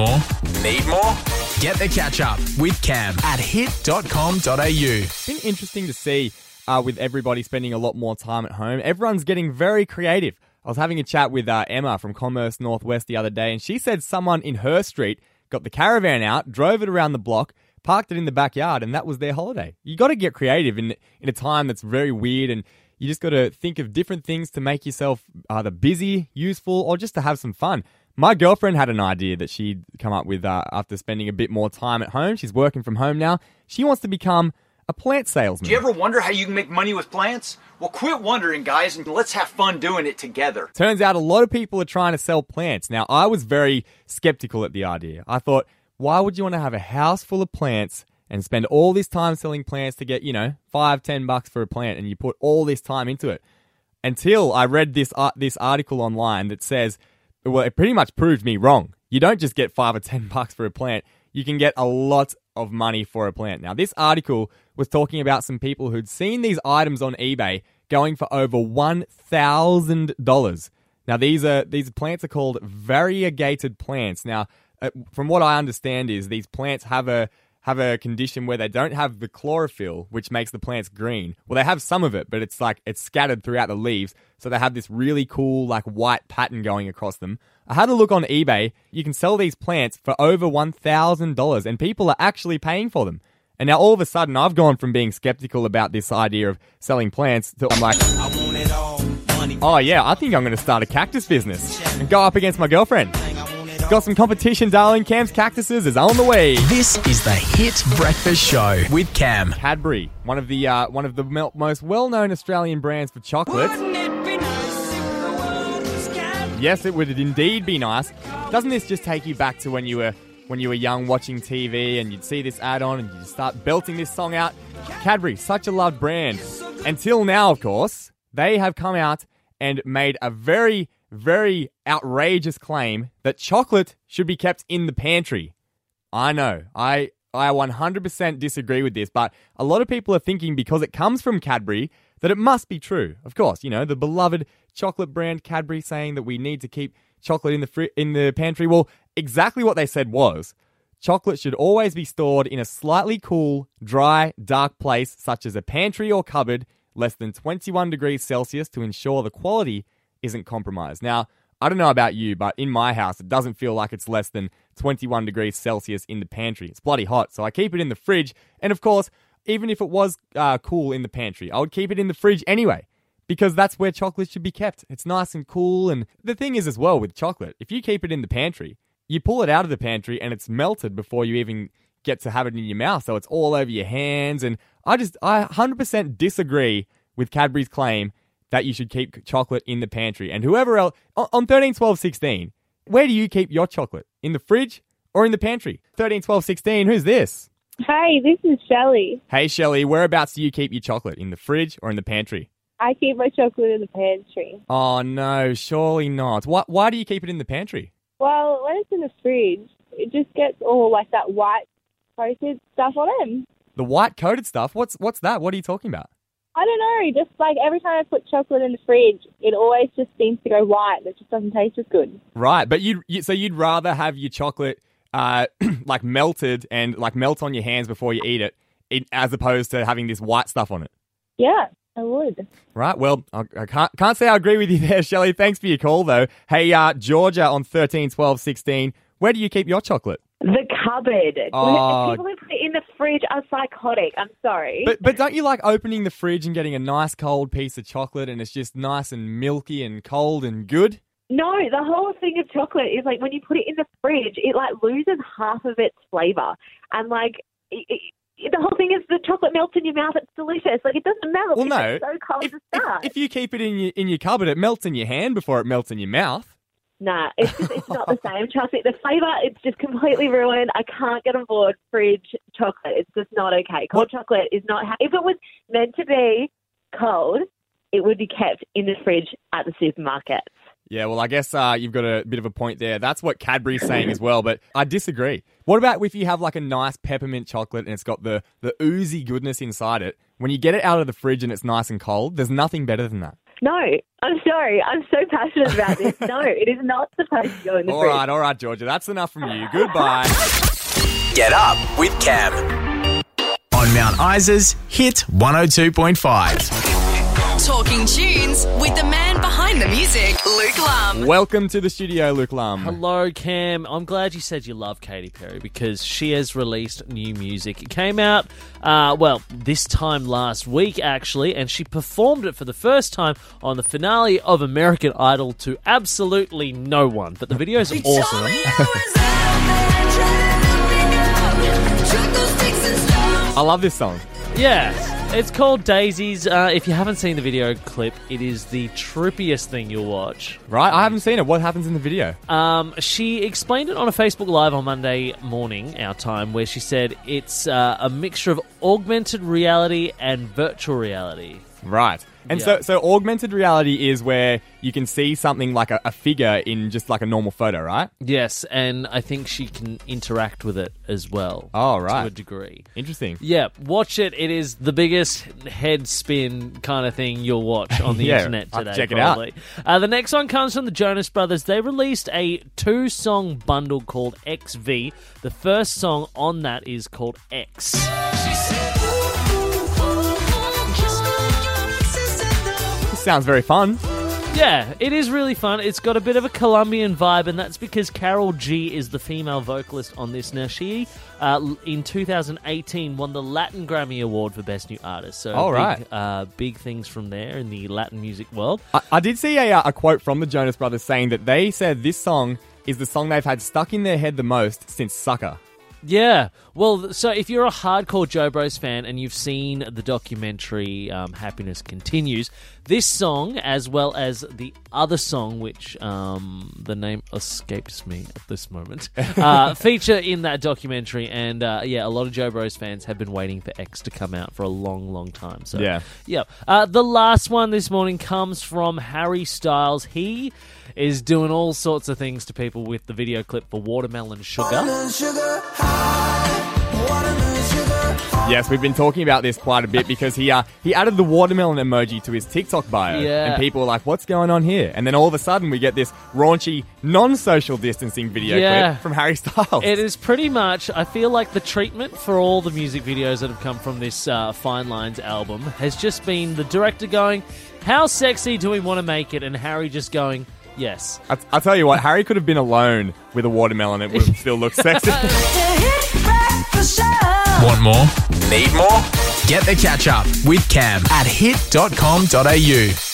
more? Need more? Get the catch up with Cam at hit.com.au. It's been interesting to see uh, with everybody spending a lot more time at home. Everyone's getting very creative. I was having a chat with uh, Emma from Commerce Northwest the other day, and she said someone in her street got the caravan out, drove it around the block, parked it in the backyard, and that was their holiday. You got to get creative in in a time that's very weird, and you just got to think of different things to make yourself either busy, useful, or just to have some fun. My girlfriend had an idea that she'd come up with uh, after spending a bit more time at home. She's working from home now. She wants to become a plant salesman. Do you ever wonder how you can make money with plants? Well, quit wondering, guys, and let's have fun doing it together. Turns out a lot of people are trying to sell plants. Now, I was very skeptical at the idea. I thought, why would you want to have a house full of plants and spend all this time selling plants to get, you know, five, ten bucks for a plant and you put all this time into it? Until I read this, uh, this article online that says, well, it pretty much proved me wrong. You don't just get five or ten bucks for a plant, you can get a lot of money for a plant. Now, this article was talking about some people who'd seen these items on eBay going for over $1,000. Now, these are these plants are called variegated plants. Now, uh, from what I understand is these plants have a have a condition where they don't have the chlorophyll, which makes the plants green. Well, they have some of it, but it's like it's scattered throughout the leaves. So they have this really cool, like white pattern going across them. I had a look on eBay. You can sell these plants for over $1,000, and people are actually paying for them. And now all of a sudden, I've gone from being skeptical about this idea of selling plants to I'm like, oh yeah, I think I'm going to start a cactus business and go up against my girlfriend. Got some competition, darling. Cam's Cactuses is on the way. This is the Hit Breakfast Show with Cam. Cadbury, one of the uh, one of the most well-known Australian brands for chocolate. Yes, it would indeed be nice. Doesn't this just take you back to when you were when you were young watching TV and you'd see this ad on and you'd start belting this song out? Cadbury, such a loved brand. Until now, of course, they have come out and made a very very outrageous claim that chocolate should be kept in the pantry. I know. I I 100% disagree with this, but a lot of people are thinking because it comes from Cadbury that it must be true. Of course, you know, the beloved chocolate brand Cadbury saying that we need to keep chocolate in the fri- in the pantry. Well, exactly what they said was chocolate should always be stored in a slightly cool, dry, dark place such as a pantry or cupboard less than 21 degrees Celsius to ensure the quality isn't compromised. Now, I don't know about you, but in my house, it doesn't feel like it's less than 21 degrees Celsius in the pantry. It's bloody hot, so I keep it in the fridge. And of course, even if it was uh, cool in the pantry, I would keep it in the fridge anyway, because that's where chocolate should be kept. It's nice and cool. And the thing is, as well, with chocolate, if you keep it in the pantry, you pull it out of the pantry and it's melted before you even get to have it in your mouth. So it's all over your hands. And I just, I 100% disagree with Cadbury's claim that you should keep chocolate in the pantry. And whoever else on 13, 12, 16, where do you keep your chocolate? In the fridge or in the pantry? 13, 12, 16, who's this? Hi, this is Shelly. Hey, Shelly, whereabouts do you keep your chocolate? In the fridge or in the pantry? I keep my chocolate in the pantry. Oh, no, surely not. Why, why do you keep it in the pantry? Well, when it's in the fridge, it just gets all like that white coated stuff on it. The white coated stuff? What's, what's that? What are you talking about? I don't know. Just like every time I put chocolate in the fridge, it always just seems to go white. It just doesn't taste as good. Right, but you, you so you'd rather have your chocolate uh, like melted and like melt on your hands before you eat it, it, as opposed to having this white stuff on it. Yeah, I would. Right. Well, I, I can't can't say I agree with you there, Shelley. Thanks for your call, though. Hey, uh, Georgia on 13, 12, 16, where do you keep your chocolate? The cupboard. Oh. People who put it in the fridge are psychotic. I'm sorry. But but don't you like opening the fridge and getting a nice cold piece of chocolate and it's just nice and milky and cold and good? no, the whole thing of chocolate is like when you put it in the fridge, it like loses half of its flavor, and like. It, it, the whole thing is the chocolate melts in your mouth. It's delicious. Like it doesn't melt. Well, no. so cold If, to if, if you keep it in your in your cupboard, it melts in your hand before it melts in your mouth. Nah, it's just it's not the same. Trust me, the flavour it's just completely ruined. I can't get on board fridge chocolate. It's just not okay. Cold chocolate is not. Ha- if it was meant to be cold, it would be kept in the fridge at the supermarket. Yeah, well, I guess uh, you've got a bit of a point there. That's what Cadbury's saying as well, but I disagree. What about if you have like a nice peppermint chocolate and it's got the, the oozy goodness inside it? When you get it out of the fridge and it's nice and cold, there's nothing better than that. No, I'm sorry. I'm so passionate about this. No, it is not supposed to go in the All fridge. right, all right, Georgia. That's enough from you. Goodbye. Get up with Cam. On Mount Isa's Hit 102.5. Talking tunes with the man behind the music, Luke Lum. Welcome to the studio, Luke Lum. Hello, Cam. I'm glad you said you love Katy Perry because she has released new music. It came out, uh, well, this time last week, actually, and she performed it for the first time on the finale of American Idol to absolutely no one. But the video is awesome. I love this song. Yeah, it's called Daisies. Uh, if you haven't seen the video clip, it is the trippiest thing you'll watch. Right? I haven't seen it. What happens in the video? Um, she explained it on a Facebook Live on Monday morning, our time, where she said it's uh, a mixture of augmented reality and virtual reality. Right. And Yeah. so, so augmented reality is where you can see something like a, a figure in just like a normal photo, right? Yes, and I think she can interact with it as well. Oh, right. To a degree. Interesting. Yeah, watch it. It is the biggest head spin kind of thing you'll watch on the Yeah, internet I'll today. check it out. Uh, the next one comes from the Jonas Brothers. They released a two song bundle called XV. The first song on that is called X. sounds very fun. Yeah, it is really fun. It's got a bit of a Colombian vibe, and that's because Karol G is the female vocalist on this. Now, she uh, in 2018 won the Latin Grammy Award for Best New Artist. So, big, right. uh, big things from there in the Latin music world. I, I did see a, uh, a quote from the Jonas Brothers saying that they said this song is the song they've had stuck in their head the most since Sucker. Yeah. Well, so if you're a hardcore Jo Bros fan and you've seen the documentary um, Happiness Continues, this song, as well as the other song, which um, the name escapes me at this moment, uh, feature in that documentary. And uh, yeah, a lot of Jo Bros fans have been waiting for X to come out for a long, long time. So Yeah. yeah. Uh, the last one this morning comes from Harry Styles. He is doing all sorts of things to people with the video clip for Watermelon Sugar. Yes, we've been talking about this quite a bit because he uh, he added the watermelon emoji to his TikTok bio, Yeah. and people were like, "What's going on here?" And then all of a sudden, we get this raunchy, non-social distancing video Yeah. clip from Harry Styles. It is pretty much, I feel like the treatment for all the music videos that have come from this uh, Fine Lines album has just been the director going, How sexy do we want to make it? And Harry just going, Yes. I, I'll tell you what, Harry could have been alone with a watermelon; it would have still looked sexy. Want more? Need more? Get the catch up with Cam at hit.com.au.